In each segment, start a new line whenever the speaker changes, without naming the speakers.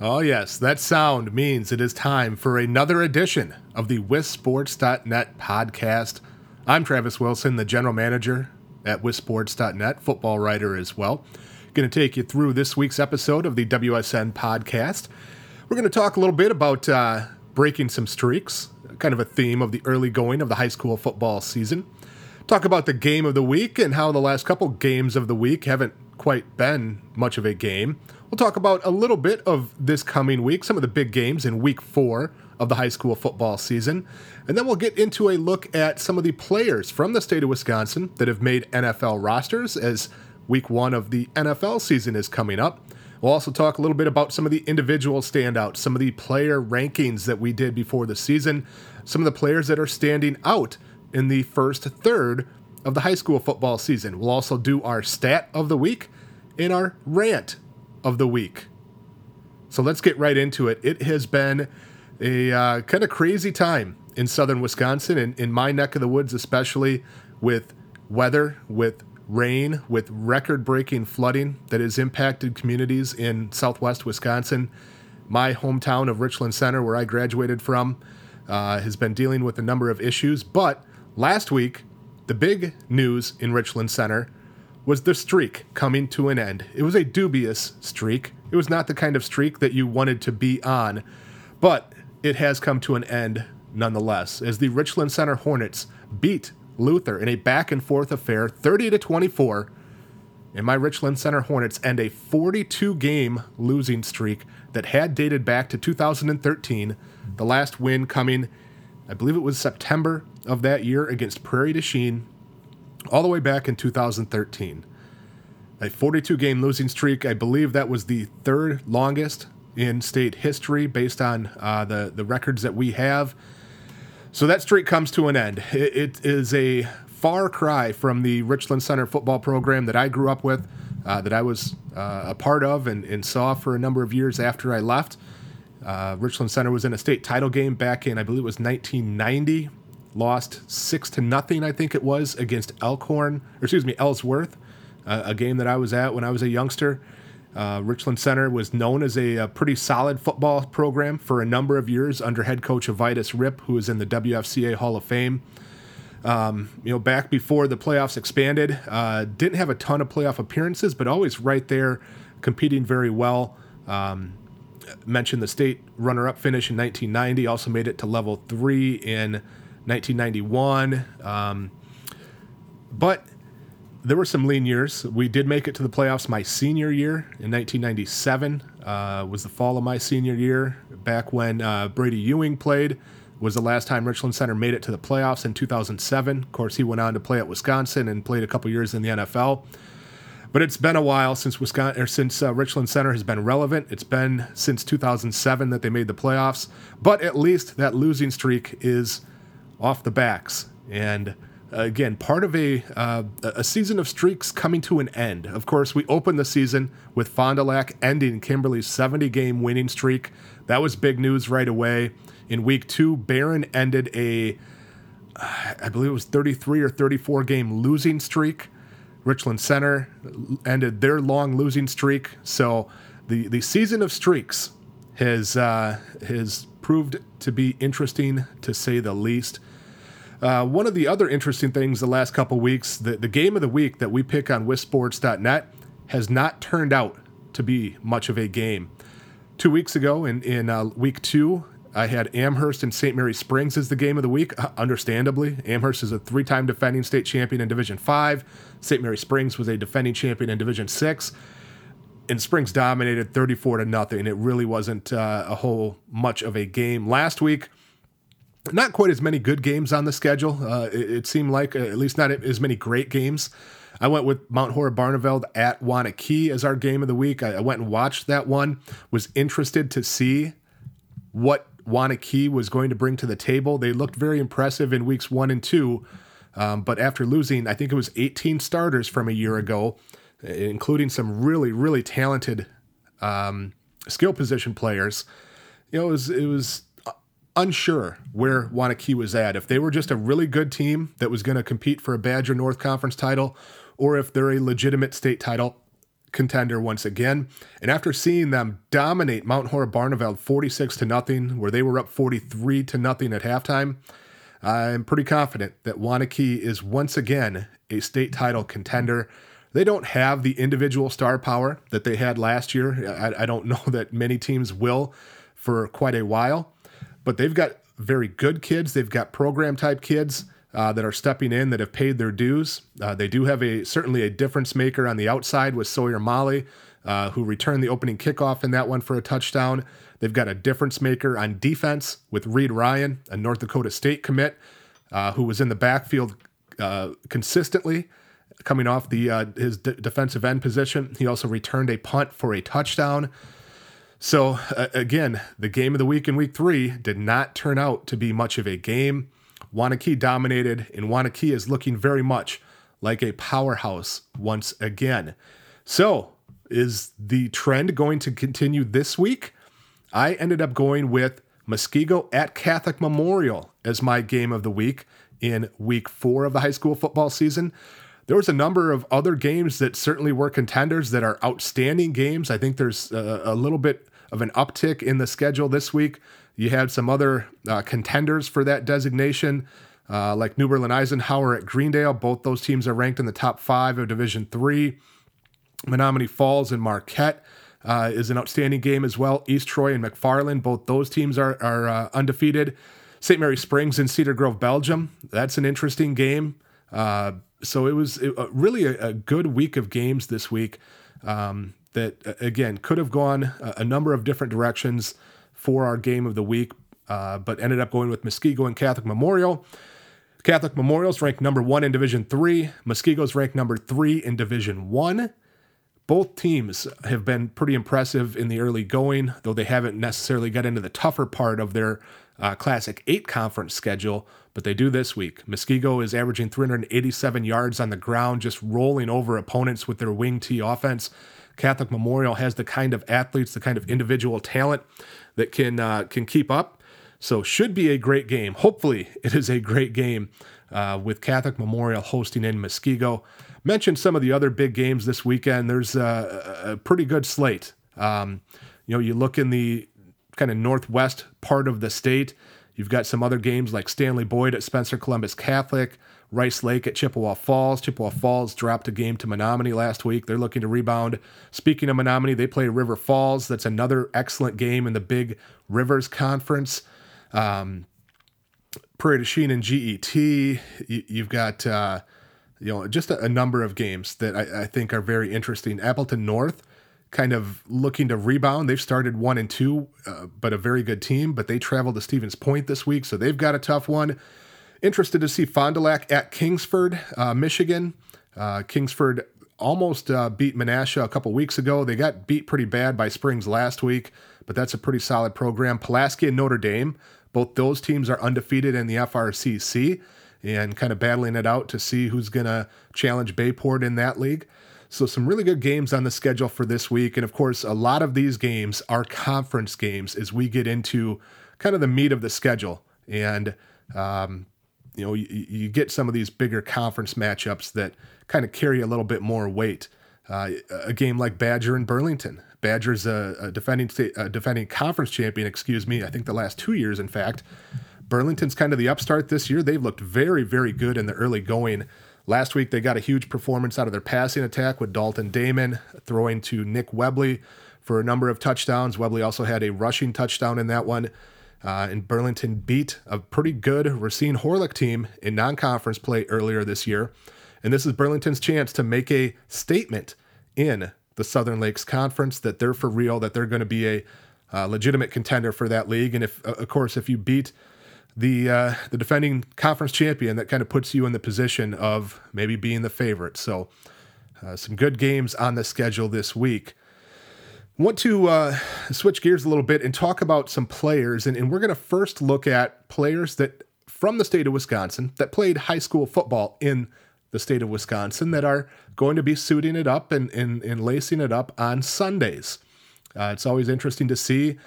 Oh, yes, that sound means it is time for another edition of the WisSports.net podcast. I'm Travis Wilson, the general manager at WisSports.net, football writer as well. Going to take you through this week's episode of the WSN podcast. We're going to talk a little bit about uh, breaking some streaks, kind of a theme of the early going of the high school football season. Talk about the game of the week and how the last couple games of the week haven't quite been much of a game. We'll talk about a little bit of this coming week, some of the big games in week four of the high school football season. And then we'll get into a look at some of the players from the state of Wisconsin that have made NFL rosters as week one of the NFL season is coming up. We'll also talk a little bit about some of the individual standouts, some of the player rankings that we did before the season, some of the players that are standing out in the first third of the high school football season. We'll also do our stat of the week and our rant of the week. So let's get right into it. It has been a uh, kind of crazy time in southern Wisconsin and in my neck of the woods, especially with weather, with rain, with record breaking flooding that has impacted communities in southwest Wisconsin. My hometown of Richland Center, where I graduated from, uh, has been dealing with a number of issues. But last week, the big news in Richland Center was the streak coming to an end. It was a dubious streak. It was not the kind of streak that you wanted to be on, but it has come to an end nonetheless as the Richland Center Hornets beat Luther in a back and forth affair 30 to 24. And my Richland Center Hornets end a 42 game losing streak that had dated back to 2013. The last win coming, I believe it was September of that year against Prairie du Chien all the way back in 2013. A 42 game losing streak. I believe that was the third longest in state history based on uh, the, the records that we have. So that streak comes to an end. It, it is a far cry from the Richland Center football program that I grew up with, uh, that I was uh, a part of and, and, saw for a number of years after I left. Uh, Richland Center was in a state title game back in, I believe it was 1990 lost six to nothing, I think it was, against Elkhorn, or excuse me, Ellsworth, uh, a game that I was at when I was a youngster. Uh, Richland Center was known as a, a, pretty solid football program for a number of years under head coach Avitus Rip, who is in the WFCA Hall of Fame. Um, you know, back before the playoffs expanded, uh, didn't have a ton of playoff appearances, but always right there, competing very well. Um, mentioned the state runner-up finish in 1990. Also made it to level three in 1991. Um, but there were some lean years. We did make it to the playoffs my senior year in 1997. Uh, was the fall of my senior year. Back when uh, Bradie Ewing played, was the last time Richland Center made it to the playoffs in 2007. Of course, he went on to play at Wisconsin and played a couple years in the NFL. But it's been a while since Wisconsin or since uh, Richland Center has been relevant. It's been since 2007 that they made the playoffs. But at least that losing streak is off the backs. And uh, again, part of a uh, a season of streaks coming to an end. Of course, we opened the season with Fond du Lac ending Kimberly's 70 game winning streak. That was big news right away. In week two, Barron ended a, uh, believe it was 33 or 34 game losing streak. Richland Center ended their long losing streak. So the, the season of streaks has uh, has proved to be interesting to say the least. Uh, one of the other interesting things the last couple weeks, the, the game of the week that we pick on WisSports.net has not turned out to be much of a game. Two weeks ago, in, in uh, week two, I had Amherst and St. Mary Springs as the game of the week. Uh, understandably, Amherst is a three-time defending state champion in Division Five. St. Mary Springs was a defending champion in Division Six. And Springs dominated 34 to nothing. It really wasn't uh, a whole much of a game. Last week, not quite as many good games on the schedule. Uh, it, it, seemed like uh, at least not as many great games. I went with Mount Horeb Barneveld at Waunakee as our game of the week. I, I, went and watched that one. Was interested to see what Waunakee was going to bring to the table. They looked very impressive in weeks one and two, um, but after losing, I think it was 18 starters from a year ago, including some really really talented um, skill position players. You know, it was it was unsure where Waunakee was at. If they were just a really good team that was going to compete for a Badger North Conference title, or if they're a legitimate state title contender once again. And after seeing them dominate Mount Horeb Barneveld 46 to nothing, where they were up 43 to nothing at halftime, I'm pretty confident that Waunakee is once again a state title contender. They don't have the individual star power that they had last year. I, I don't know that many teams will for quite a while, but they've got very good kids. They've got program type kids uh, that are stepping in that have paid their dues. Uh, they do have a certainly a difference maker on the outside with Sawyer Molly, uh, who returned the opening kickoff in that one for a touchdown. They've got a difference maker on defense with Reed Ryan, a North Dakota State commit, uh, who was in the backfield uh, consistently coming off the uh, his d- defensive end position. He also returned a punt for a touchdown. So uh, again, the game of the week in week three did not turn out to be much of a game. Waunakee dominated, and Waunakee is looking very much like a powerhouse once again. So, is the trend going to continue this week? I ended up going with Muskego at Catholic Memorial as my game of the week in week four of the high school football season. There was a number of other games that certainly were contenders that are outstanding games. I think there's a, a little bit of an uptick in the schedule this week. You had some other uh, contenders for that designation, uh, like New Berlin Eisenhower at Greendale. Both those teams are ranked in the top five of Division Three. Menomonee Falls and Marquette uh, is an outstanding game as well. East Troy and McFarland, both those teams are, are uh, undefeated. St. Mary Springs and Cedar Grove, Belgium. That's an interesting game. Uh, so it was it, really a, a, good week of games this week um, that, again, could have gone a, a number of different directions for our game of the week, uh, but ended up going with Muskego and Catholic Memorial. Catholic Memorial's ranked number one in Division Three. Muskego's ranked number three in Division One. Both teams have been pretty impressive in the early going, though they haven't necessarily got into the tougher part of their uh, Classic 8 conference schedule, but they do this week. Muskego is averaging 387 yards on the ground, just rolling over opponents with their wing T offense. Catholic Memorial has the kind of athletes, the kind of individual talent that can uh, can keep up. So should be a great game. Hopefully, it is a great game uh, with Catholic Memorial hosting in Muskego. Mentioned some of the other big games this weekend. There's a, a pretty good slate. Um, you know, you look in the kind of northwest part of the state. You've got some other games like Stanley Boyd at Spencer Columbus Catholic, Rice Lake at Chippewa Falls. Chippewa Falls dropped a game to Menomonie last week. They're looking to rebound. Speaking of Menomonie, they play River Falls. That's another excellent game in the Big Rivers Conference. Um, Prairie du and GET. You, have got uh, you know just a, a, number of games that I, I, think are very interesting. Appleton North kind of looking to rebound. They've started one and two, uh, but a very good team. But they travel to Stevens Point this week, so they've got a tough one. Interested to see Fond du Lac at Kingsford, uh, Michigan. Uh, Kingsford almost uh, beat Menasha a couple weeks ago. They got beat pretty bad by Springs last week, but that's a pretty solid program. Pulaski and Notre Dame, both those teams are undefeated in the FRCC and kind of battling it out to see who's going to challenge Bayport in that league. So, some really good games on the schedule for this week. And of course, a lot of these games are conference games as we get into kind of the meat of the schedule. And um, you know, you, you, get some of these bigger conference matchups that kind of carry a little bit more weight. Uh, a game like Badger and Burlington. Badger's a, a defending a defending conference champion. Excuse me. I think the last two years, in fact. Burlington's kind of the upstart this year. They've looked very, very good in the early going. Last week, they got a huge performance out of their passing attack with Dalton Damon throwing to Nick Webley for a number of touchdowns. Webley also had a rushing touchdown in that one. Uh, and Burlington beat a pretty good Racine Horlick team in non conference play earlier this year. And this is Burlington's chance to make a statement in the Southern Lakes Conference that they're for real, that they're going to be a uh, legitimate contender for that league. And if, of course, if you beat the uh, the defending conference champion, that kind of puts you in the position of maybe being the favorite. So, uh, some good games on the schedule this week want to uh, switch gears a little bit and talk about some players. And, and we're going to first look at players that from the state of Wisconsin that played high school football in the state of Wisconsin that are going to be suiting it up and, and, and lacing it up on Sundays. Uh, it's always interesting to see.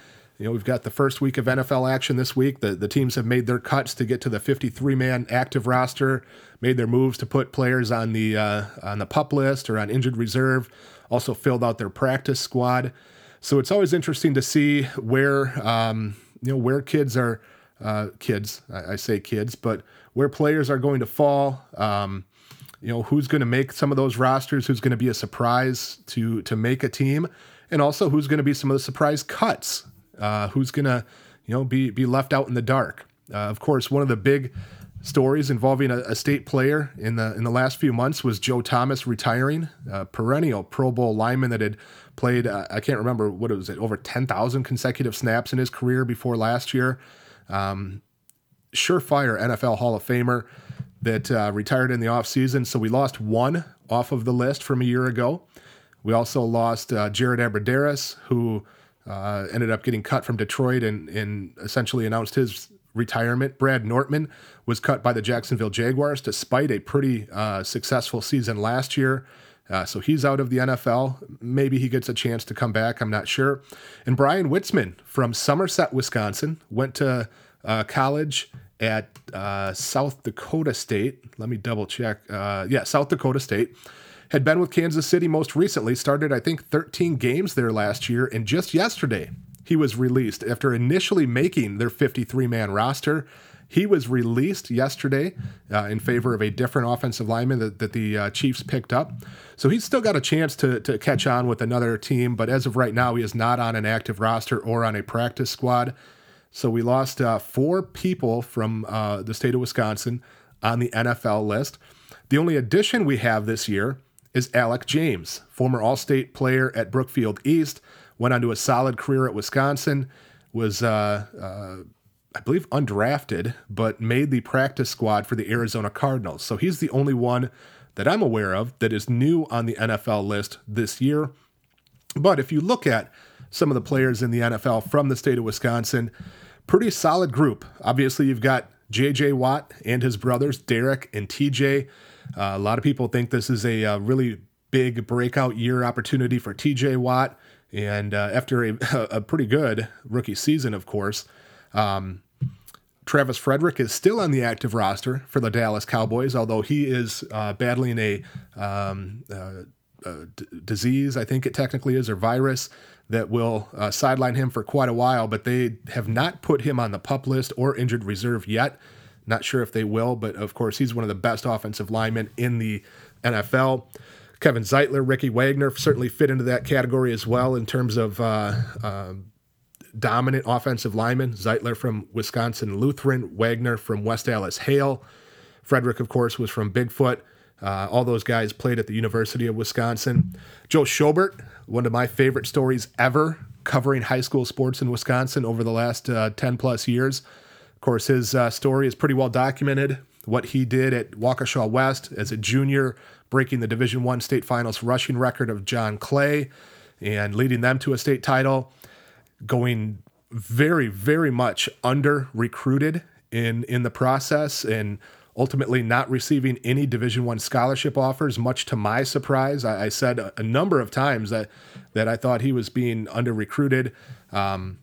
You know, we've got the first week of NFL action this week. The the teams have made their cuts to get to the 53 man active roster, made their moves to put players on the uh, on the pup list or on injured reserve. Also filled out their practice squad. So it's always interesting to see where um, you know where kids are uh, kids. I, I, say kids, but where players are going to fall. Um, you know who's going to make some of those rosters, who's going to be a surprise to to make a team, and also who's going to be some of the surprise cuts. Uh, who's to you know be be left out in the dark. Uh, of course, one of the big stories involving a, a, state player in the in the last few months was Joe Thomas retiring, a perennial Pro Bowl lineman that had played uh, I can't remember what it was it over ten thousand consecutive snaps in his career before last year. Um, surefire NFL Hall of Famer that uh, retired in the offseason. So we lost one off of the list from a year ago. We also lost uh, Jared Abbrederis, who uh, ended up getting cut from Detroit and, and essentially announced his retirement. Brad Nortman was cut by the Jacksonville Jaguars despite a pretty uh, successful season last year. Uh, so he's out of the NFL. Maybe he gets a chance to come back. I'm not sure. And Bryan Witzmann from Somerset, Wisconsin, went to uh, college at uh, South Dakota State. Let me double check. Uh, yeah, South Dakota State. Had been with Kansas City most recently, started, I think, 13 games there last year. And just yesterday, he was released after initially making their 53 man roster. He was released yesterday uh, in favor of a different offensive lineman that, that the uh, Chiefs picked up. So he's still got a chance to, to catch on with another team, but as of right now, he is not on an active roster or on a practice squad. So we lost uh, four people from uh, the state of Wisconsin on the NFL list. The only addition we have this year is Alec James, former All State player at Brookfield East, went on to a solid career at Wisconsin, was, uh, uh, I believe, undrafted, but made the practice squad for the Arizona Cardinals. So he's the only one that I'm aware of that is new on the NFL list this year. But if you look at some of the players in the NFL from the state of Wisconsin, pretty solid group. Obviously, you've got J.J. Watt and his brothers, Derek and T.J. Uh, a lot of people think this is a, a, uh, really big breakout year opportunity for T.J. Watt. And uh, after a, a, pretty good rookie season, of course, um, Travis Frederick is still on the active roster for the Dallas Cowboys, although he is uh, battling a um, uh, disease, I think it technically is, or virus that will uh, sideline him for quite a while, but they have not put him on the pup list or injured reserve yet. Not sure if they will, but of course, he's one of the best offensive linemen in the NFL. Kevin Zeitler, Ricky Wagner certainly fit into that category as well in terms of uh, uh, dominant offensive linemen. Zeitler from Wisconsin Lutheran, Wagner from West Allis Hale. Frederick, of course, was from Bigfoot. Uh, all those guys played at the University of Wisconsin. Joe Schobert, one of my favorite stories ever, covering high school sports in Wisconsin over the last uh, 10 plus years. Of course, his uh, story is pretty well documented. What he did at Waukesha West as a junior, breaking the Division One state finals rushing record of John Clay and leading them to a state title, going very, very much under recruited in in the process and ultimately not receiving any division one scholarship offers much to my surprise i, I said a, number of times that that i thought he was being under recruited um,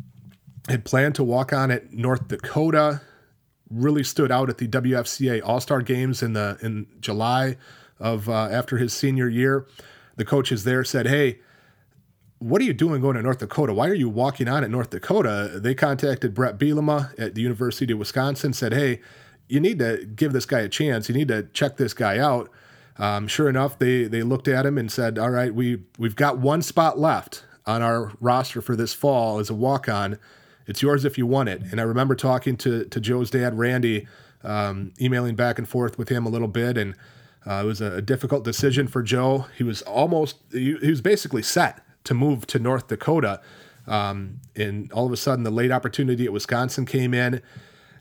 had planned to walk on at north dakota really stood out at the wfca all-star games in the in july of uh, after his senior year the coaches there said hey what are you doing going to North Dakota? Why are you walking on at North Dakota? They contacted Bret Bielema at the University of Wisconsin, said, Hey, you need to give this guy a chance. You need to check this guy out. Um, sure enough, they they looked at him and said, "All right, we we've got one spot left on our roster for this fall as a walk on. It's yours if you want it." And I remember talking to to Joe's dad, Randy, um, emailing back and forth with him a little bit, and uh, it was a, difficult decision for Joe. He was almost he, he was basically set to move to North Dakota. Um, and all of a sudden, the late opportunity at Wisconsin came in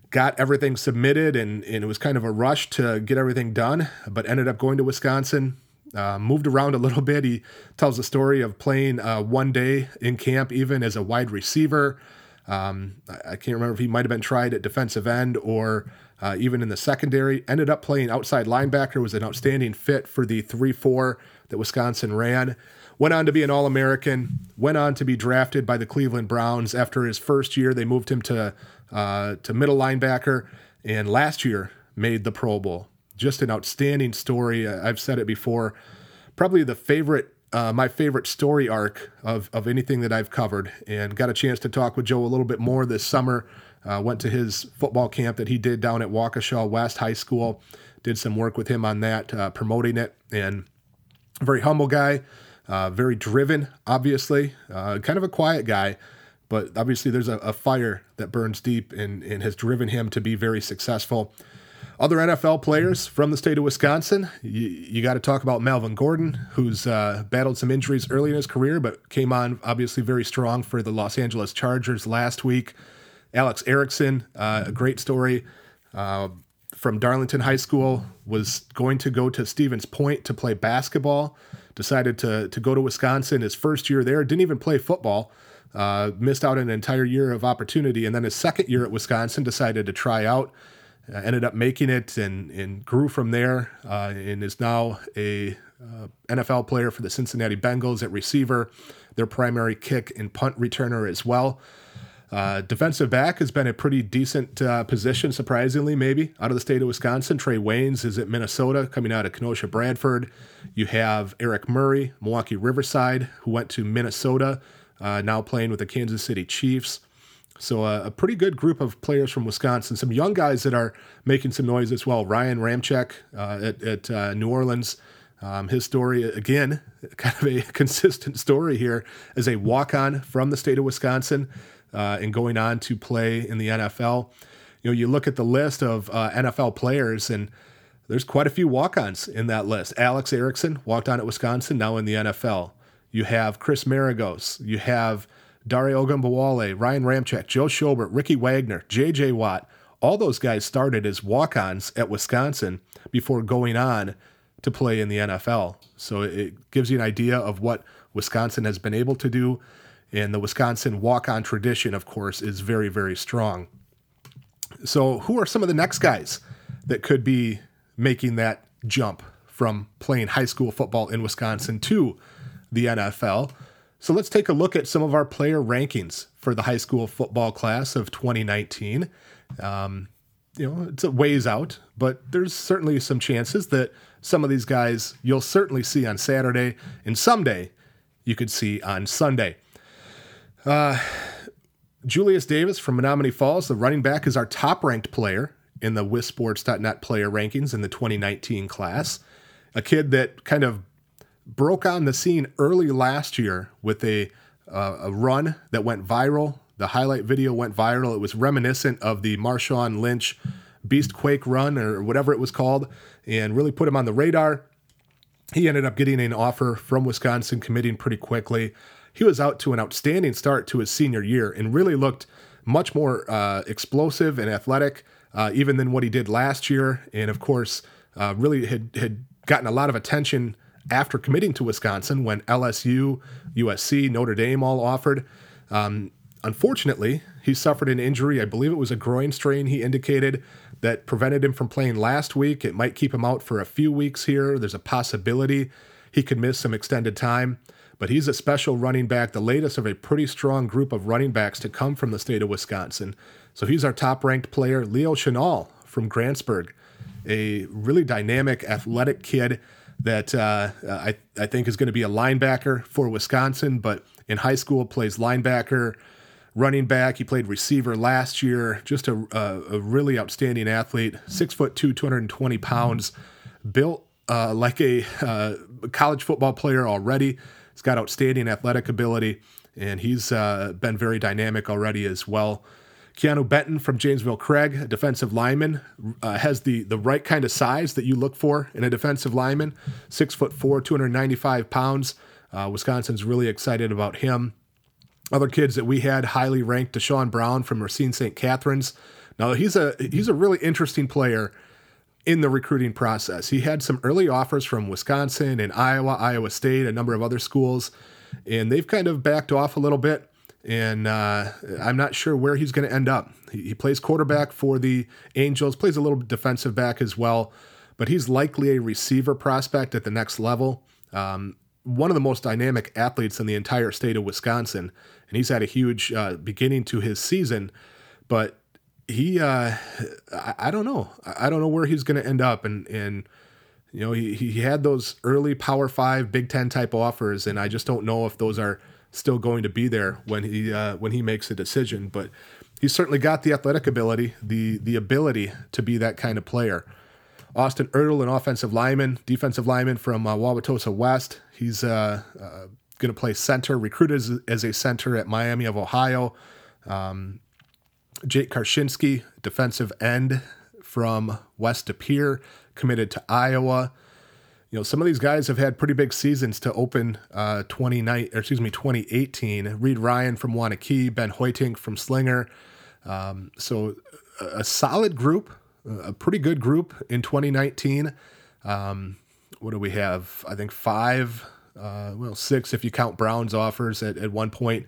got everything submitted and, and it was kind of a rush to get everything done, but ended up going to Wisconsin. Uh, moved around a little bit. He tells the story of playing uh, one day in camp, even as a wide receiver. Um, I, can't remember if he might have been tried at defensive end or uh, even in the secondary. Ended up playing outside linebacker, was an outstanding fit for the 3 4 that Wisconsin ran. Went on to be an All American, went on to be drafted by the Cleveland Browns. After his first year, they moved him to, uh, to middle linebacker, and last year made the Pro Bowl. Just an outstanding story. I've said it before. Probably the favorite uh, my favorite story arc of, of anything that I've covered, and got a chance to talk with Joe a little bit more this summer. Uh, went to his football camp that he did down at Waukesha West High School. Did some work with him on that, uh, promoting it, and very humble guy, uh, very driven, obviously, uh, kind of a quiet guy, but obviously there's a, a fire that burns deep and, and has driven him to be very successful. Other NFL players from the state of Wisconsin, you, you got to talk about Melvin Gordon, who's uh, battled some injuries early in his career, but came on obviously very strong for the Los Angeles Chargers last week. Alex Erickson, uh, a great story uh, from Darlington High School, was going to go to Stevens Point to play basketball. Decided to to go to Wisconsin. His first year there, didn't even play football. Uh, missed out an entire year of opportunity, and then his second year at Wisconsin decided to try out uh, ended up making it and, and grew from there uh, and is now a uh, NFL player for the Cincinnati Bengals at receiver, their primary kick and punt returner as well. Uh, defensive back has been a pretty decent uh, position, surprisingly, maybe out of the state of Wisconsin. Trae Waynes is at Minnesota, coming out of Kenosha Bradford. You have Eric Murray, Milwaukee Riverside, who went to Minnesota, uh, now playing with the Kansas City Chiefs. So uh, a pretty good group of players from Wisconsin. Some young guys that are making some noise as well. Ryan Ramczyk uh, at, at uh, New Orleans. Um, his story again, kind of a consistent story here, as a walk-on from the state of Wisconsin uh, and going on to play in the NFL. You know, you look at the list of uh, NFL players, and there's quite a few walk-ons in that list. Alex Erickson walked on at Wisconsin, now in the NFL. You have Chris Maragos. You have Dare Ogunbowale, Ryan Ramczyk, Joe Schobert, Ricky Wagner, J.J. Watt, all those guys started as walk-ons at Wisconsin before going on to play in the NFL. So it gives you an idea of what Wisconsin has been able to do. And the Wisconsin walk-on tradition, of course, is very, very strong. So who are some of the next guys that could be making that jump from playing high school football in Wisconsin to the NFL? So let's take a look at some of our player rankings for the high school football class of 2019. Um, you know, it's a ways out, but there's certainly some chances that some of these guys you'll certainly see on Saturday, and someday you could see on Sunday. Uh, Julius Davis from Menomonee Falls, the running back, is our top ranked player in the WisSports.net player rankings in the 2019 class. A kid that kind of broke on the scene early last year with a uh, a run that went viral. The highlight video went viral. It was reminiscent of the Marshawn Lynch Beast Quake run or whatever it was called, and really put him on the radar. He ended up getting an offer from Wisconsin, committing pretty quickly. He was out to an outstanding start to his senior year and really looked much more uh, explosive and athletic, uh, even than what he did last year. And of course, uh, really had had gotten a lot of attention after committing to Wisconsin when LSU, USC, Notre Dame all offered. Um, unfortunately, he suffered an injury. I believe it was a groin strain, he indicated, that prevented him from playing last week. It might keep him out for a few weeks here. There's a possibility he could miss some extended time. But he's a special running back, the latest of a pretty strong group of running backs to come from the state of Wisconsin. So he's our top ranked player, Leo Chenal from Grantsburg, a really dynamic, athletic kid that uh, I, I think is going to be a linebacker for Wisconsin, but in high school plays linebacker, running back. He played receiver last year. Just a, a, a really outstanding athlete. Six foot two, 220 pounds, built uh, like a uh, college football player already. He's got outstanding athletic ability, and he's uh, been very dynamic already as well. Keanu Benton from Janesville Craig, a defensive lineman, uh, has the the right kind of size that you look for in a defensive lineman. Six foot four, 295 pounds. Uh, Wisconsin's really excited about him. Other kids that we had highly ranked: Deshaun Brown from Racine St. Catherine's. Now he's a he's a really interesting player in the recruiting process. He had some early offers from Wisconsin and Iowa, Iowa State, a number of other schools, and they've kind of backed off a little bit and uh, I'm not sure where he's going to end up. He, he, plays quarterback for the Angels, plays a little defensive back as well, but he's likely a receiver prospect at the next level. Um, one of the most dynamic athletes in the entire state of Wisconsin, and he's had a huge uh, beginning to his season. But he, uh, I, I, don't know, I don't know where he's going to end up, and and you know he he had those early Power Five, Big Ten type offers, and I just don't know if those are still going to be there when he uh, when he makes a decision. But he's certainly got the athletic ability, the the ability to be that kind of player. Austin Ertl, an offensive lineman, defensive lineman from uh, Wauwatosa West. He's uh, uh, going to play center, recruited as, as, a center at Miami of Ohio. Um, Jake Karchinski, defensive end from West De Pere, committed to Iowa. You know, some of these guys have had pretty big seasons to open uh, 29, or excuse me, 2018. Reed Ryan from Waunakee, Ben Hoytink from Slinger. Um, so a, a solid group a pretty good group in 2019. Um, what do we have? I think five, uh, well, six if you count Brown's offers at, at one point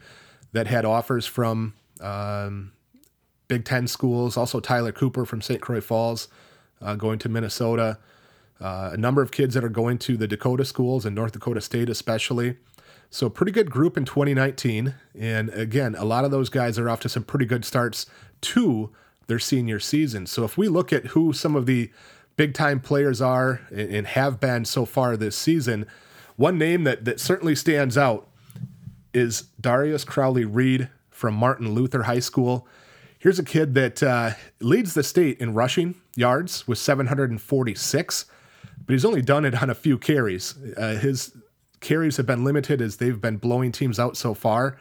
that had offers from um, Big Ten schools. Also, Tyler Cooper from St. Croix Falls uh, going to Minnesota. Uh, a number of kids that are going to the Dakota schools and North Dakota State, especially. So, pretty good group in 2019. And again, a lot of those guys are off to some pretty good starts, to their senior season. So if we look at who some of the big time players are and have been so far this season, one name that, that certainly stands out is Darius Crowley Reed from Martin Luther High School. Here's a kid that uh, leads the state in rushing yards with 746, but he's only done it on a few carries. Uh, his carries have been limited as they've been blowing teams out so far.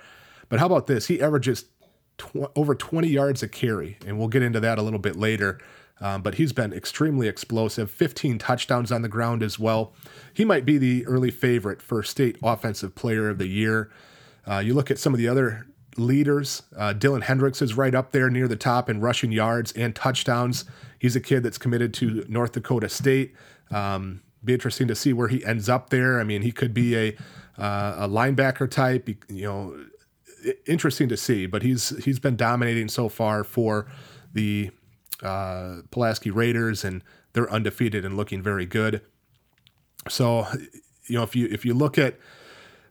But how about this? He averages tw- over 20 yards a carry, and we'll get into that a little bit later. Um, but he's been extremely explosive, 15 touchdowns on the ground as well. He might be the early favorite for state offensive player of the year. Uh, you look at some of the other leaders. Uh, Dylan Hendricks is right up there near the top in rushing yards and touchdowns. He's a kid that's committed to North Dakota State. Um, be interesting to see where he ends up there. I mean, he could be a uh, a linebacker type. You know, interesting to see. But he's he's been dominating so far for the uh, Pulaski Raiders, and they're undefeated and looking very good. So, you know, if you if you look at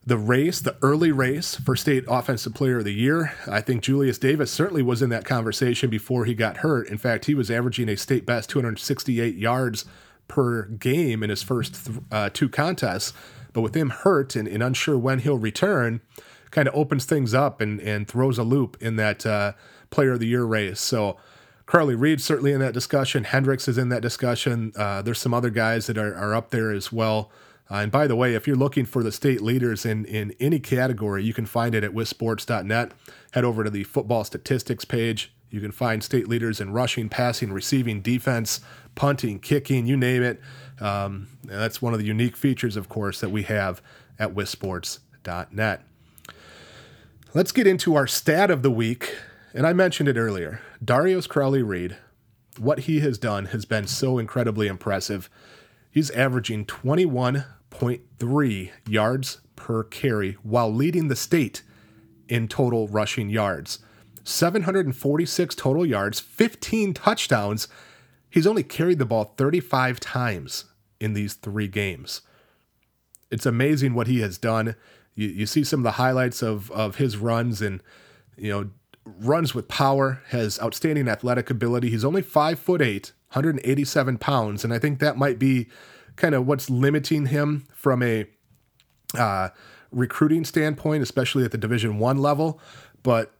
the race, the early race for state offensive player of the year, I think Julius Davis certainly was in that conversation before he got hurt. In fact, he was averaging a state best 268 yards per game in his first th- uh, two contests. But with him hurt and, and unsure when he'll return, kind of opens things up and, and throws a loop in that uh, player of the year race. So Carly Reed certainly in that discussion. Hendricks is in that discussion. Uh, there's some other guys that are, are up there as well. Uh, and by the way, if you're looking for the state leaders in, in any category, you can find it at wissports.net. Head over to the football statistics page. You can find state leaders in rushing, passing, receiving, defense, punting, kicking, you name it. Um, that's one of the unique features, of course, that we have at wissports.net. Let's get into our stat of the week. And I mentioned it earlier. Darius Crowley Reed, what he has done has been so incredibly impressive. He's averaging 21.3 yards per carry while leading the state in total rushing yards. 746 total yards, 15 touchdowns. He's only carried the ball 35 times in these three games. It's amazing what he has done you, you see some of the highlights of of his runs and you know runs with power, has outstanding athletic ability. He's only five foot eight, 187 pounds, and I think that might be kind of what's limiting him from a uh, recruiting standpoint, especially at the Division One level. But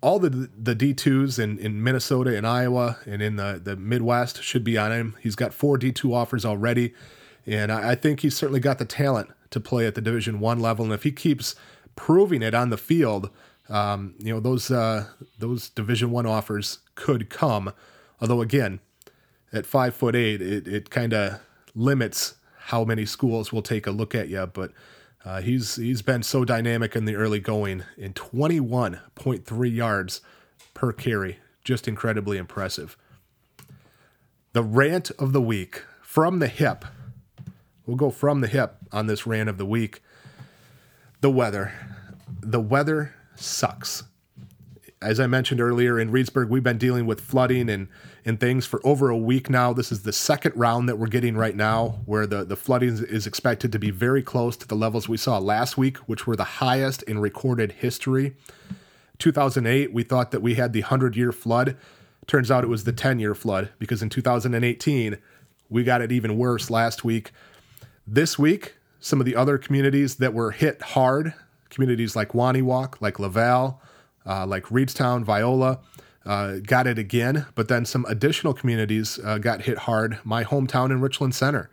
all the the D twos in, in Minnesota and Iowa and in the, the Midwest should be on him. He's got four D two offers already, and I, I think he's certainly got the talent to play at the Division One level, and if he keeps proving it on the field, um, you know those uh, those Division One offers could come. Although again, at five foot eight, it it kind of limits how many schools will take a look at you. But uh, he's he's been so dynamic in the early going in 21.3 yards per carry, just incredibly impressive. The rant of the week from the hip We'll go from the hip on this rant of the week. The weather. The weather sucks. As I mentioned earlier, in Reedsburg, we've been dealing with flooding and, and things for over a week now. This is the second round that we're getting right now, where the, the flooding is expected to be very close to the levels we saw last week, which were the highest in recorded history. 2008, we thought that we had the 100 year flood. Turns out it was the 10 year flood because in 2018, we got it even worse last week. This week, some of the other communities that were hit hard, communities like Wonewoc, like La Valle, uh, like Readstown, Viola, uh, got it again. But then some additional communities uh, got hit hard. My hometown in Richland Center.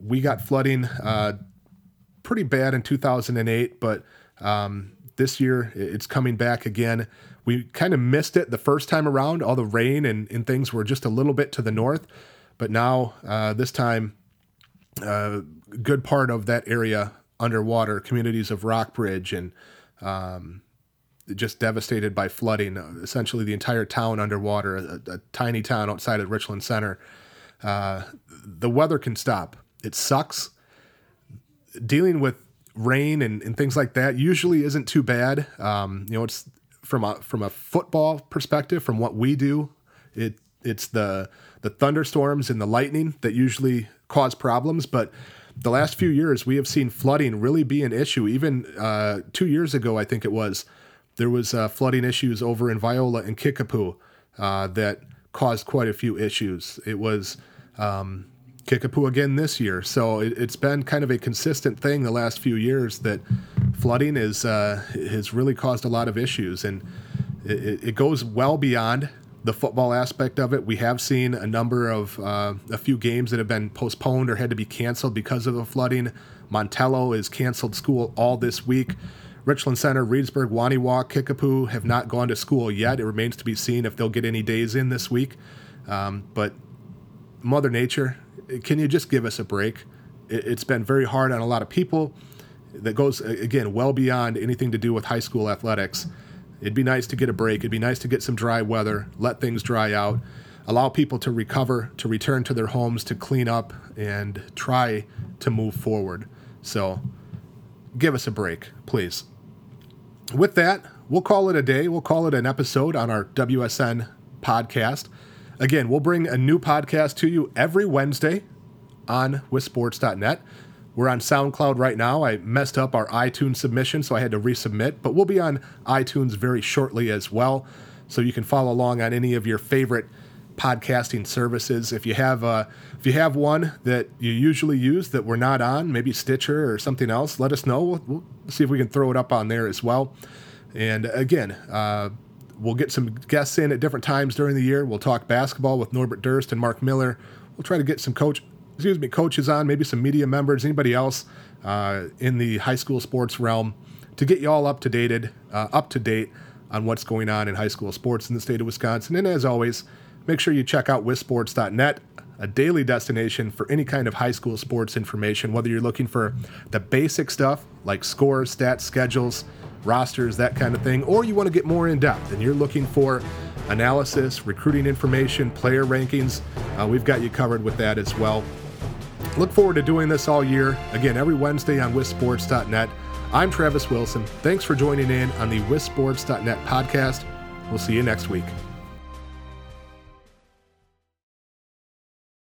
We got flooding uh, pretty bad in 2008, but um, this year it's coming back again. We kind of missed it the first time around. All the rain and, and things were just a little bit to the north. But now, uh, this time, uh, good part of that area underwater, communities of Rockbridge and um, just devastated by flooding. Essentially, the entire town underwater, a, a tiny town outside of Richland Center. Uh, the weather can stop. It sucks. Dealing with rain and, and things like that usually isn't too bad. Um, you know, it's from a from a football perspective, from what we do, it it's the the thunderstorms and the lightning that usually cause problems. But the last few years, we have seen flooding really be an issue. Even uh, two years ago, I think it was, there was uh, flooding issues over in Viola and Kickapoo uh, that caused quite a few issues. It was um, Kickapoo again this year. So it, has been kind of a consistent thing the last few years that flooding is uh, has really caused a lot of issues, and it, it, goes well beyond the football aspect of it. We have seen a number of uh, a few games that have been postponed or had to be canceled because of the flooding. Montello is canceled school all this week. Richland Center, Reedsburg, Wonewoc, Kickapoo have not gone to school yet. It remains to be seen if they'll get any days in this week. Um, but Mother Nature can you just give us a break? It's been very hard on a lot of people. That goes again well beyond anything to do with high school athletics. It'd be nice to get a break. It'd be nice to get some dry weather, let things dry out, allow people to recover, to return to their homes, to clean up, and try to move forward. So, give us a break, please. With that, we'll call it a day. We'll call it an episode on our WSN podcast. Again, we'll bring a new podcast to you every Wednesday on wissports.net. We're on SoundCloud right now. I messed up our iTunes submission, so I had to resubmit, but we'll be on iTunes very shortly as well. So you can follow along on any of your favorite podcasting services. If you have uh, if you have one that you usually use that we're not on, maybe Stitcher or something else, let us know. We'll, we'll see if we can throw it up on there as well. And again, uh, We'll get some guests in at different times during the year. We'll talk basketball with Norbert Durst and Mark Miller. We'll try to get some coach, excuse me, coaches on, maybe some media members, anybody else uh, in the high school sports realm to get you all up to date, uh, up to date on what's going on in high school sports in the state of Wisconsin. And as always, make sure you check out wissports.net, a daily destination for any kind of high school sports information, whether you're looking for the basic stuff like scores, stats, schedules rosters, that kind of thing, or you want to get more in depth and you're looking for analysis, recruiting information, player rankings, uh, we've got you covered with that as well. Look forward to doing this all year. Again, every Wednesday on wissports.net. I'm Travis Wilson. Thanks for joining in on the wissports.net podcast. We'll see you next week.